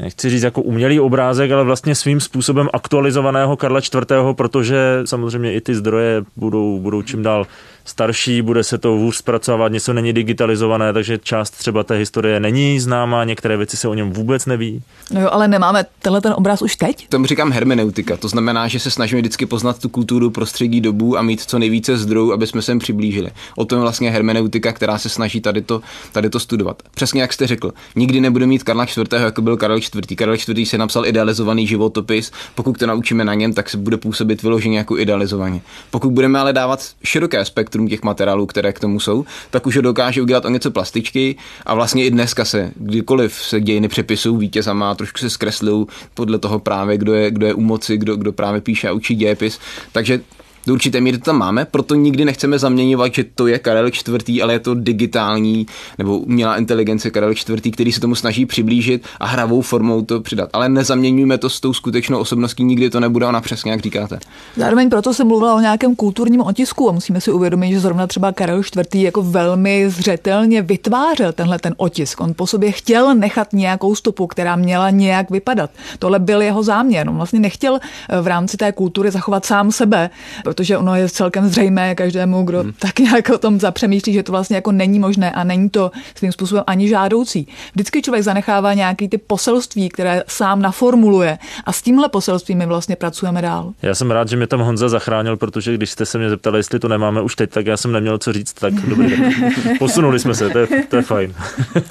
nechci říct jako umělý obrázek, ale vlastně svým způsobem aktualizovaného Karla IV., protože samozřejmě i ty zdroje budou, budou čím dál starší, bude se to hůř zpracovat, něco není digitalizované, takže část třeba té historie není známá, některé věci se o něm vůbec neví. No jo, ale nemáme tenhle ten obraz už teď? Tomu říkám hermeneutika, to znamená, že se snažíme vždycky poznat tu kulturu, prostředí, dobu a mít co nejvíce zdrojů, aby jsme sem přiblížili. O tom je vlastně hermeneutika, která se snaží tady to, tady to studovat. Přesně jak jste řekl, nikdy nebude mít Karla IV. jako byl Karel IV. Karel IV. se napsal idealizovaný životopis, pokud to naučíme na něm, tak se bude působit vyloženě jako idealizovaně. Pokud budeme ale dávat široké spektrum spektrum těch materiálů, které k tomu jsou, tak už ho dokáže udělat o něco plastičky a vlastně i dneska se, kdykoliv se dějiny přepisují vítězama, trošku se zkreslují podle toho právě, kdo je, kdo je u moci, kdo, kdo právě píše a učí dějepis. Takže Do určité míry to tam máme, proto nikdy nechceme zaměňovat, že to je Karel IV., ale je to digitální nebo umělá inteligence Karel IV., který se tomu snaží přiblížit a hravou formou to přidat. Ale nezaměňujeme to s tou skutečnou osobností, nikdy to nebude ona přesně, jak říkáte. Zároveň proto se mluvila o nějakém kulturním otisku a musíme si uvědomit, že zrovna třeba Karel IV. jako velmi zřetelně vytvářel tenhle ten otisk. On po sobě chtěl nechat nějakou stopu, která měla nějak vypadat. Tohle byl jeho záměr. On vlastně nechtěl eh, v rámci té kultury zachovat sám sebe, protože ono je celkem zřejmé každému, kdo hmm. tak nějak o tom zapřemýšlí, že to vlastně jako není možné a není to svým způsobem ani žádoucí. Vždycky člověk zanechává nějaký ty poselství, které sám naformuluje a s tímhle poselstvím my vlastně pracujeme dál. Já jsem rád, že mě tam Honza zachránil, protože když jste se mě zeptali, jestli to nemáme už teď, tak já jsem neměl co říct, tak dobrý. Posunuli jsme se, to je, to je fajn.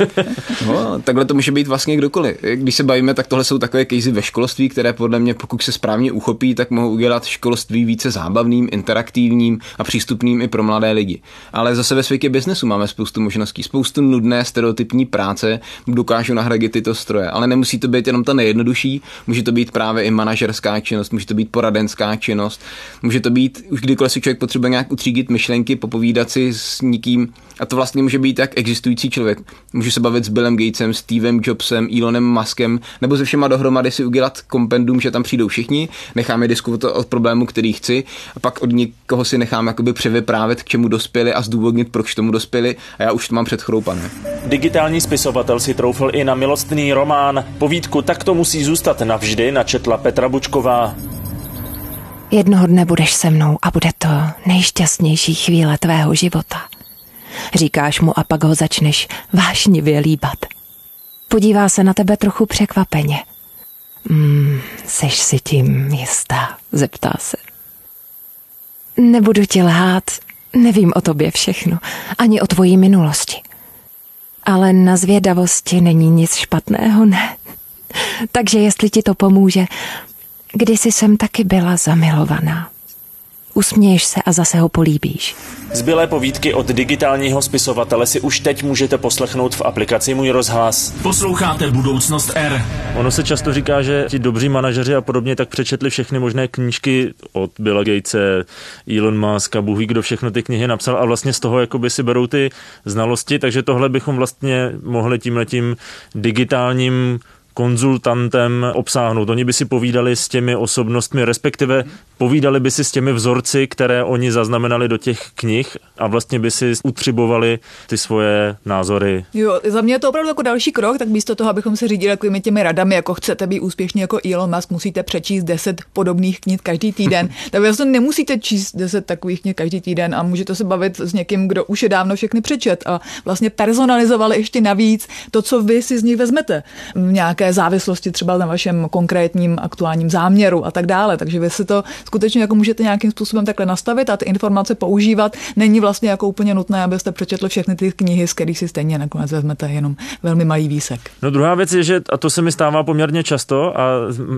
no, takhle to může být vlastně kdokoliv. Když se bavíme, tak tohle jsou takové casey ve školství, které podle mě, pokud se správně uchopí, tak mohou udělat školství více zábavným, interaktivním a přístupným i pro mladé lidi. Ale zase ve světě biznesu máme spoustu možností, spoustu nudné stereotypní práce, dokážu nahradit tyto stroje. Ale nemusí to být jenom ta nejjednodušší, může to být právě i manažerská činnost, může to být poradenská činnost, může to být už kdykoliv si člověk potřebuje nějak utřídit myšlenky, popovídat si s někým, a to vlastně může být jak existující člověk. Můžu se bavit s Billem Gatesem, Stevem Jobsem, Elonem Muskem, nebo se všema dohromady si udělat kompendum, že tam přijdou všichni, necháme diskutovat o problému, který chci, a pak od někoho si nechám jakoby převyprávět, k čemu dospěli a zdůvodnit, proč tomu dospěli a já už to mám předchroupané. Digitální spisovatel si troufl i na milostný román. Povídku Tak to musí zůstat navždy načetla Petra Bučková. Jednoho dne budeš se mnou a bude to nejšťastnější chvíle tvého života. Říkáš mu a pak ho začneš vášnivě líbat. Podívá se na tebe trochu překvapeně. Hmm, seš si tím jistá, zeptá se. Nebudu ti lhát, nevím o tobě všechno, ani o tvojí minulosti. Ale na zvědavosti není nic špatného, ne? Takže jestli ti to pomůže, kdysi jsem taky byla zamilovaná. Usměješ se a zase ho políbíš. Zbylé povídky od digitálního spisovatele si už teď můžete poslechnout v aplikaci Můj rozhlas. Posloucháte Budoucnost R. Ono se často říká, že ti dobří manažeři a podobně tak přečetli všechny možné knížky od Billa Gatese, Elon Musk a Bůh kdo všechno ty knihy napsal a vlastně z toho jakoby si berou ty znalosti, takže tohle bychom vlastně mohli tímhletím digitálním konzultantem obsáhnout. Oni by si povídali s těmi osobnostmi, respektive povídali by si s těmi vzorci, které oni zaznamenali do těch knih a vlastně by si utřibovali ty svoje názory. Jo, za mě je to opravdu jako další krok, tak místo toho, abychom se řídili takovými těmi radami, jako chcete být úspěšní jako Elon Musk, musíte přečíst 10 podobných knih každý týden. tak vlastně nemusíte číst 10 takových knih každý týden a můžete se bavit s někým, kdo už je dávno všechny přečet a vlastně personalizovali ještě navíc to, co vy si z nich vezmete. Nějaké závislosti třeba na vašem konkrétním aktuálním záměru a tak dále. Takže vy si to skutečně jako můžete nějakým způsobem takhle nastavit a ty informace používat. Není vlastně jako úplně nutné, abyste přečetli všechny ty knihy, z kterých si stejně nakonec vezmete jenom velmi malý výsek. No druhá věc je, že a to se mi stává poměrně často a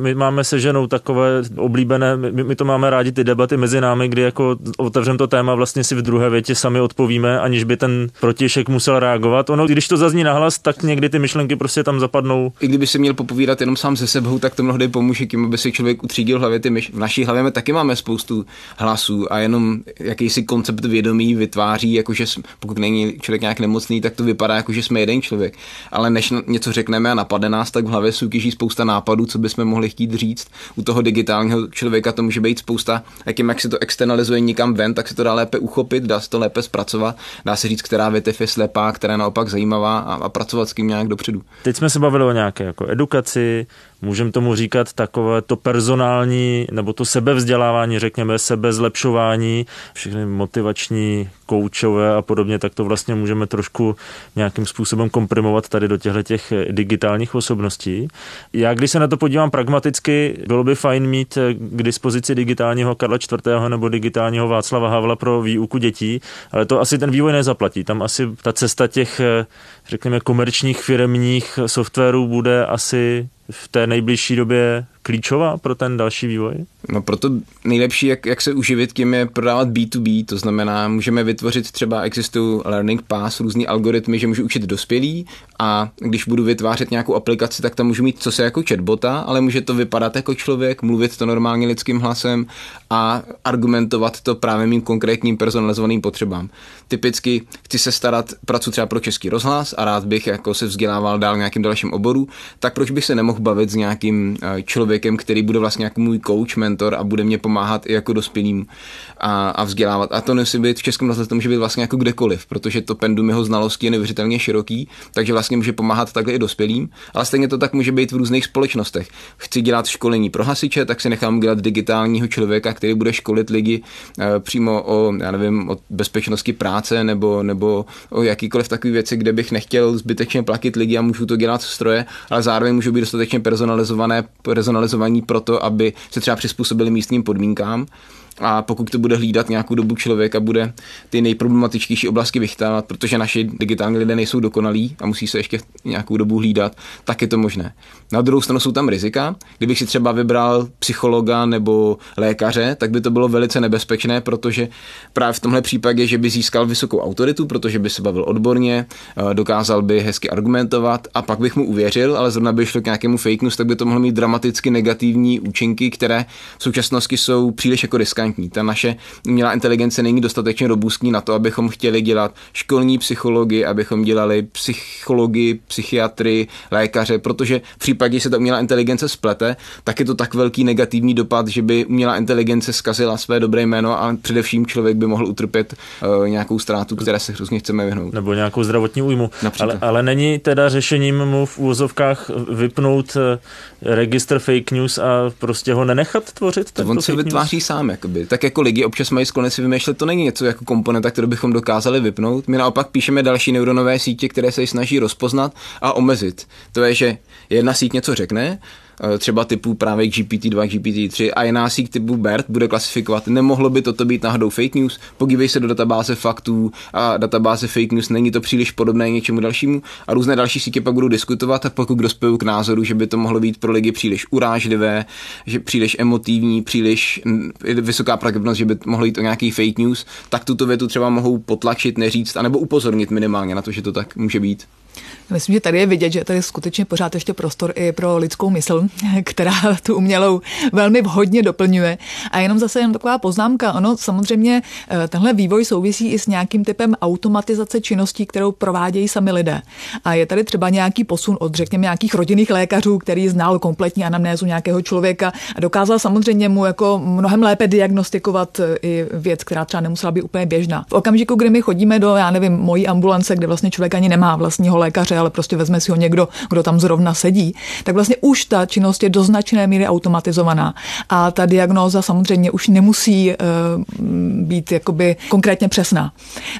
my máme se ženou takové oblíbené, my, my to máme rádi ty debaty mezi námi, kdy jako otevřem to téma, vlastně si v druhé větě sami odpovíme, aniž by ten protějšek musel reagovat. Ono, když to zazní nahlas, tak někdy ty myšlenky prostě tam zapadnou. I kdyby si měl popovídat jenom sám se sebou, tak to mnohdy pomůže tím, aby si člověk utřídil hlavě ty myš. V naší hlavě taky máme spoustu hlasů a jenom jakýsi koncept vědomí vytváří, jakože pokud není člověk nějak nemocný, tak to vypadá jako, že jsme jeden člověk. Ale než něco řekneme a napadne nás, tak v hlavě soutěží spousta nápadů, co bychom mohli chtít říct. U toho digitálního člověka to může být spousta, jakým jak se to externalizuje někam ven, tak se to dá lépe uchopit, dá se to lépe zpracovat, dá se říct, která větev je slepá, která je naopak zajímavá a, a pracovat s tím nějak dopředu. Teď jsme se bavili o nějaké jako edukaci, můžeme tomu říkat takové to personální nebo to sebevzdělávání, řekněme, sebezlepšování, všechny motivační koučové a podobně, tak to vlastně můžeme trošku nějakým způsobem komprimovat tady do těchto těch digitálních osobností. Já když se na to podívám pragmaticky, bylo by fajn mít k dispozici digitálního Karla IV. nebo digitálního Václava Havla pro výuku dětí, ale to asi ten vývoj nezaplatí. Tam asi ta cesta těch, řekněme, komerčních firmních softwarů bude asi v té nejbližší době klíčová pro ten další vývoj? No proto nejlepší, jak, jak se uživit tím, je prodávat B2B, to znamená, můžeme vytvořit třeba, existují learning pass, různý algoritmy, že můžu učit dospělí a když budu vytvářet nějakou aplikaci, tak tam můžu mít co se jako chatbota, ale může to vypadat jako člověk, mluvit to normálně lidským hlasem a argumentovat to právě mým konkrétním personalizovaným potřebám. Typicky chci se starat, pracuji třeba pro český rozhlas a rád bych jako se vzdělával dál nějakým dalším oboru, tak proč bych se nemohl bavit s nějakým eh, člověkem, který bude vlastně jako můj coach, mentor a bude mě pomáhat i jako dospělým a, a vzdělávat. A to nemusí být v českém rozhlase, to může být vlastně jako kdekoliv, protože to pendum jeho znalosti je neuvěřitelně široký, takže vlastně může pomáhat takhle i dospělým, ale stejně to tak může být v různých společnostech. Chci dělat školení pro hasiče, tak si nechám dělat digitálního člověka, který bude školit lidi e, přímo o, já nevím, o bezpečnosti práce nebo, nebo o jakýkoliv takové věci, kde bych nechtěl zbytečně platit lidi a můžu to dělat stroje, ale zároveň můžou být dostatečně personalizované, personalizovaní proto, aby se třeba přizpůsobili místním podmínkám a pokud to bude hlídat nějakou dobu člověk a bude ty nejproblematičtější oblasti vychtávat, protože naši digitální lidé nejsou dokonalí a musí se ještě nějakou dobu hlídat, tak je to možné. Na druhou stranu jsou tam rizika. Kdybych si třeba vybral psychologa nebo lékaře, tak by to bylo velice nebezpečné, protože právě v tomhle případě, že by získal vysokou autoritu, protože by se bavil odborně, eh, dokázal by hezky argumentovat a pak bych mu uvěřil, ale zrovna by šlo k nějakému fake news, tak by to mohlo mít dramaticky negativní účinky, které v současnosti jsou příliš jako riskantní riskantní. Ta naše umělá inteligence není dostatečně robustní na to, abychom chtěli dělat školní psychologii, abychom dělali psychologii, psychiatry, lékaře, protože v případě, že se ta umělá inteligence splete, tak je to tak velký negativní dopad, že by umělá inteligence zkazila své dobré jméno a především člověk by mohl utrpět uh, nějakou ztrátu, které se hrozně chceme vyhnout. Nebo nějakou zdravotní újmu. Ale, ale není teda řešením mu v úvozovkách vypnout eh, registr fake news a prostě ho nenechat tvořit? To on se vytváří news? sám, jakoby jakoby. Tak jako lidi občas mají sklony si vymýšlet, to není něco jako komponenta, kterou bychom dokázali vypnout. My naopak píšeme další neuronové sítě, které se snaží rozpoznat a omezit. To je, že jedna síť něco řekne, třeba typu právě GPT-2, GPT-3 a jiná síť typu BERT bude klasifikovat, nemohlo by toto být náhodou fake news, podívej se do databáze faktů. A databáze fake news, není to příliš podobné něčemu dalšímu. A různé další sítě pak budou diskutovat. A pokud dospějí k názoru, že by to mohlo být pro lidi příliš urážlivé, že příliš emotivní, příliš vysoká pravděpodobnost, že by mohlo jít o nějaký fake news, tak tuto větu třeba mohou potlačit, neříct, anebo upozornit minimálně na to, že to tak může být. Myslím, že tady je vidět, že tady je skutečně pořád ještě prostor i pro lidskou mysl, která tu umělou velmi vhodně doplňuje. A jenom zase jen taková poznámka, ono samozřejmě eh, tenhle vývoj souvisí i s nějakým typem automatizace činností, kterou provádějí sami lidé. A je tady třeba nějaký posun od, řekněme, nějakých rodinných lékařů, který znal kompletní anamnézu nějakého člověka a dokázal samozřejmě mu jako mnohem lépe diagnostikovat eh, i věc, která třeba nemusela být úplně běžná. V okamžiku, kdy my chodíme do, já nevím, mojí ambulance, kde vlastně člověk ani nemá vlastního lékaře, ale prostě vezme si ho někdo, kdo tam zrovna sedí, tak vlastně už ta činnost je do značné míry automatizovaná. A ta diagnóza samozřejmě už nemusí uh, být jakoby konkrétně přesná.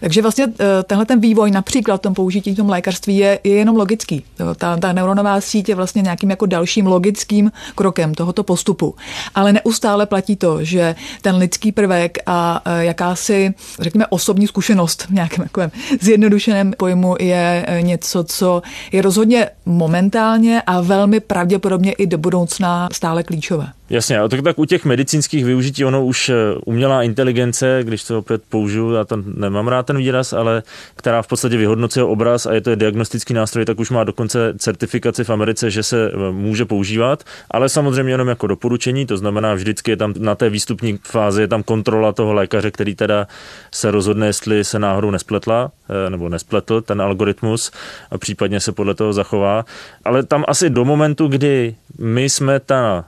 Takže vlastně uh, tenhle ten vývoj například v tom použití v tom lékařství je, je jenom logický. Ta, ta neuronová síť je vlastně nějakým jako dalším logickým krokem tohoto postupu. Ale neustále platí to, že ten lidský prvek a uh, jakási, řekněme, osobní zkušenost v nějakém takovém zjednodušeném pojmu je něco, co je rozhodně momentálně a velmi pravděpodobně i do budoucna stále klíčové. Jasně, tak, tak u těch medicínských využití, ono už eh, umělá inteligence, když to opět použiju, já to nemám rád ten výraz, ale která v podstatě vyhodnocuje obraz a je to diagnostický nástroj, tak už má dokonce certifikaci v Americe, že se eh, může používat, ale samozřejmě jenom jako doporučení, to znamená vždycky je tam na té výstupní fázi je tam kontrola toho lékaře, který teda se rozhodne, jestli se náhodou nespletla eh, nebo nespletl ten algoritmus a případně se podle toho zachová. Ale tam asi do momentu, kdy my jsme ta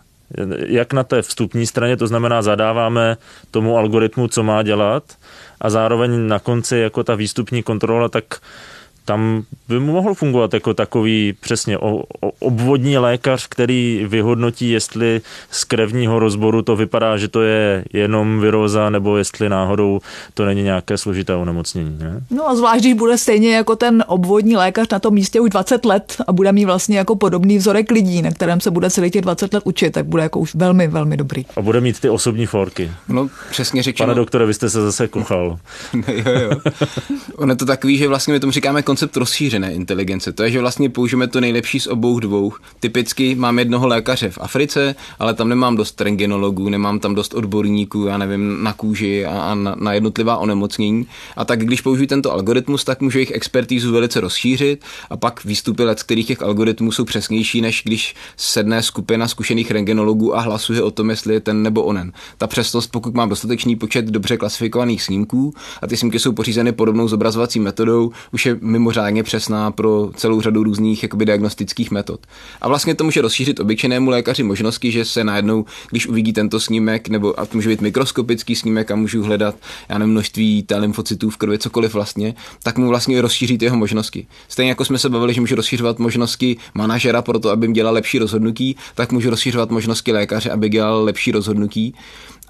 jak na té vstupní straně, to znamená zadáváme tomu algoritmu, co má dělat a zároveň na konci jako ta výstupní kontrola, tak tam by mohl fungovat jako takový přesně obvodní lékař, který vyhodnotí, jestli z krevního rozboru to vypadá, že to je jenom viróza, nebo jestli náhodou to není nějaké složité onemocnění. Ne? No a zvlášť, když bude stejně jako ten obvodní lékař na tom místě už 20 let a bude mít vlastně jako podobný vzorek lidí, na kterém se bude celý těch 20 let učit, tak bude jako už velmi, velmi dobrý. A bude mít ty osobní forky. No, přesně řečeno. Pane doktore, vy jste se zase kuchal. jo, jo. Ono to takový, že vlastně my tomu říkáme koncept rozšířené inteligence. To je, že vlastně použijeme to nejlepší z obou dvou. Typicky mám jednoho lékaře v Africe, ale tam nemám dost rengenologů, nemám tam dost odborníků, já nevím, na kůži a, a na, na jednotlivá onemocnění. A tak když použiju tento algoritmus, tak můžu jejich expertízu velice rozšířit a pak výstupy let, kterých těch algoritmů jsou přesnější, než když sedne skupina zkušených rengenologů a hlasuje o tom, jestli je ten nebo onen. Ta přesnost, pokud mám dostatečný počet dobře klasifikovaných snímků a ty snímky jsou pořízeny podobnou zobrazovací metodou, už je mimořádně přesná pro celou řadu různých jakoby, diagnostických metod. A vlastně to může rozšířit obyčejnému lékaři možnosti, že se najednou, když uvidí tento snímek, nebo a to může být mikroskopický snímek a můžu hledat, já nevím, množství lymfocytů v krvi, cokoliv vlastně, tak mu vlastně rozšíří jeho možnosti. Stejně jako jsme se bavili, že můžu rozšířovat možnosti manažera pro to, aby dělal lepší rozhodnutí, tak můžu rozšířovat možnosti lékaře, aby dělal lepší rozhodnutí.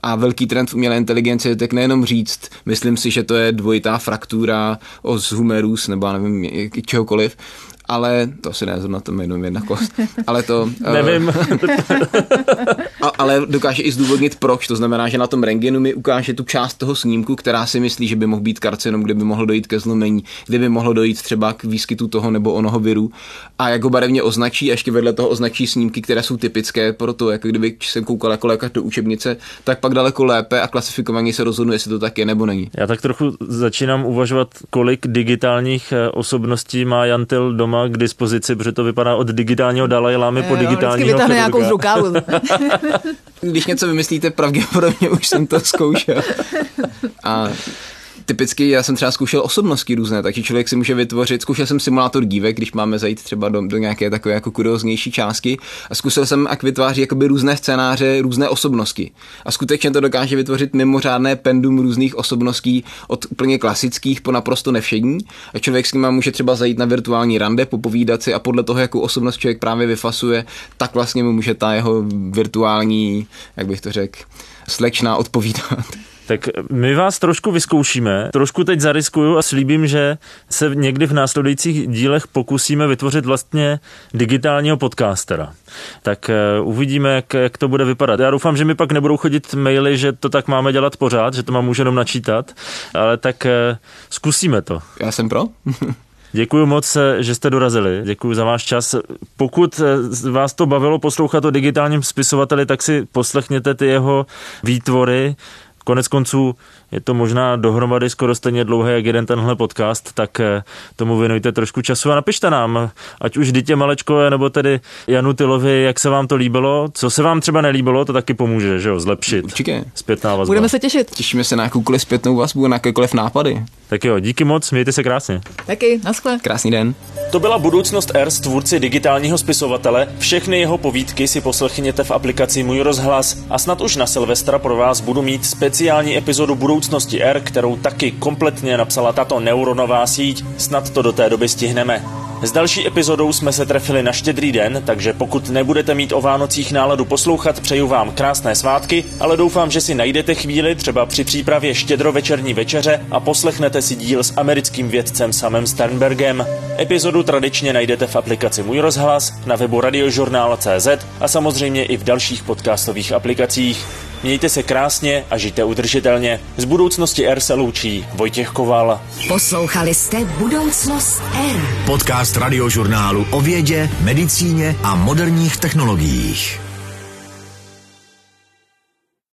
A velký trend v umělé inteligenci je tak nejenom říct, myslím si, že to je dvojitá fraktura o humerus nebo nevím, čehokoliv, ale to si ne na tom jenom jedna kost, ale to... Nevím. a, ale dokáže i zdůvodnit proč, to znamená, že na tom rengenu mi ukáže tu část toho snímku, která si myslí, že by mohl být karcinom, kde by mohlo dojít ke zlomení, kde by mohlo dojít třeba k výskytu toho nebo onoho viru a jako barevně označí a ještě vedle toho označí snímky, které jsou typické pro to, jako kdyby jsem koukal jako lékař do učebnice, tak pak daleko lépe a klasifikovaně se rozhodnu, jestli to tak je nebo není. Já tak trochu začínám uvažovat, kolik digitálních eh, osobností má Jantil doma doma k dispozici, protože to vypadá od digitálního Dalaj Lámy po digitálního chirurga. nějakou z rukávu. Když něco vymyslíte, pravděpodobně už jsem to zkoušel. A typicky já jsem třeba zkoušel osobnosti různé, takže člověk si může vytvořit, zkoušel jsem simulátor dívek, když máme zajít třeba do, do nějaké takové jako kurioznější částky a zkusil jsem, jak vytváří jakoby různé scénáře, různé osobnosti. A skutečně to dokáže vytvořit mimořádné pendum různých osobností od úplně klasických po naprosto nevšední. A člověk s nimi může třeba zajít na virtuální rande, popovídat si a podle toho, jakou osobnost člověk právě vyfasuje, tak vlastně mu může ta jeho virtuální, jak bych to řekl, slečna odpovídat. Tak my vás trošku vyzkoušíme, trošku teď zariskuju a slíbím, že se někdy v následujících dílech pokusíme vytvořit vlastně digitálního podcastera. Tak eh, uvidíme, jak, jak to bude vypadat. Já doufám, že mi pak nebudou chodit maily, že to tak máme dělat pořád, že to mám už jenom načítat, ale tak eh, zkusíme to. Já jsem pro. Děkuji moc, eh, že jste dorazili. Děkuji za váš čas. Pokud vás to bavilo poslouchat o digitálním spisovateli, tak si poslechněte ty jeho výtvory. Konec konců je to možná dohromady skoro stejně dlouhé, jak jeden tenhle podcast, tak eh, tomu věnujte trošku času a napište nám, ať už Dítě Malečkové nebo tedy Janu Tylovi, jak se vám to líbilo, co se vám třeba nelíbilo, to taky pomůže, že jo, zlepšit. Určitě. Zpětná vazba. Budeme se těšit. Těšíme se na jakoukoliv zpětnou vazbu, na jakékoliv nápady. Tak jo, díky moc, mějte se krásně. Taky, naschle. Krásný den. To byla budoucnost R z tvůrci digitálního spisovatele. Všechny jeho povídky si poslechněte v aplikaci Můj rozhlas a snad už na Silvestra pro vás budu mít speciální epizodu budoucnosti R, kterou taky kompletně napsala tato neuronová síť. Snad to do té doby stihneme. S další epizodou jsme se trefili na štědrý den, takže pokud nebudete mít o Vánocích náladu poslouchat, přeju vám krásné svátky, ale doufám, že si najdete chvíli třeba při přípravě štědrovečerní večeře a poslechnete si díl s americkým vědcem Samem Sternbergem. Epizodu tradičně najdete v aplikaci Můj rozhlas, na webu radiožurnál.cz a samozřejmě i v dalších podcastových aplikacích. Mějte se krásně a žijte udržitelně. Z budoucnosti R se loučí Vojtěch Koval. Poslouchali jste Budoucnost R. Podcast radiožurnálu o vědě, medicíně a moderních technologiích.